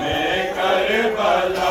میں کربلا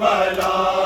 بلا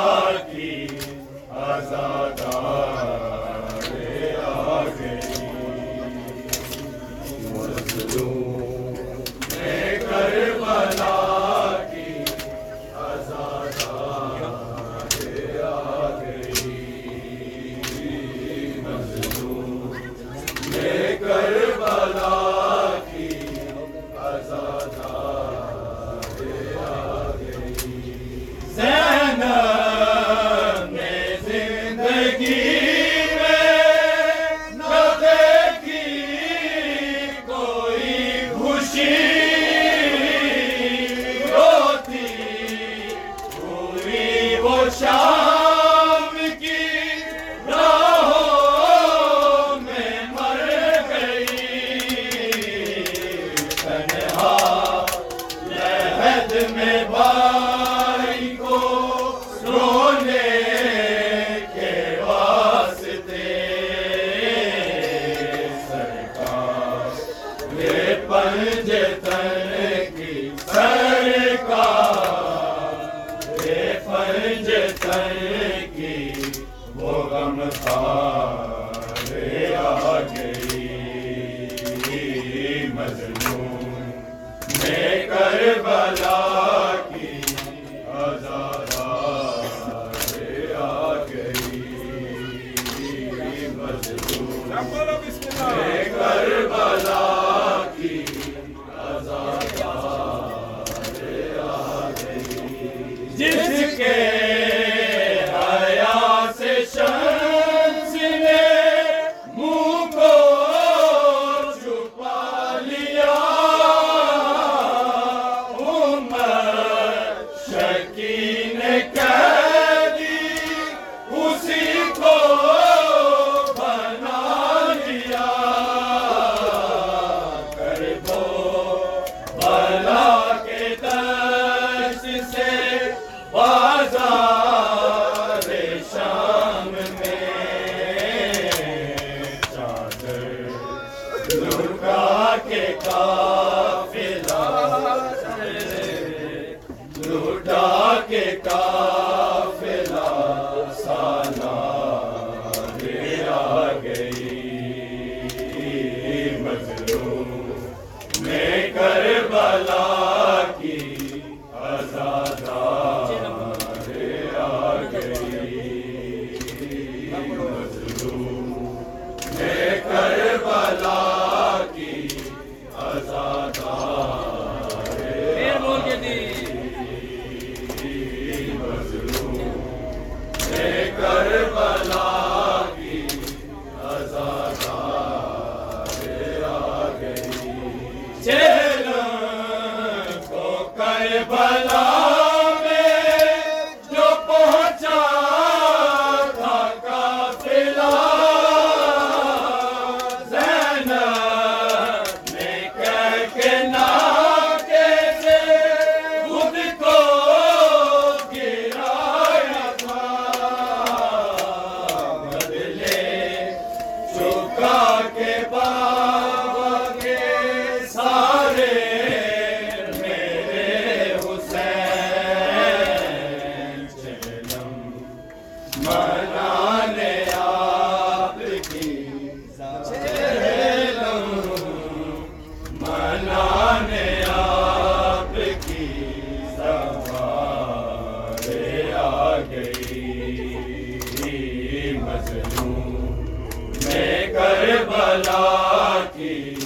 کا گئی مظلوم میں کربلا کی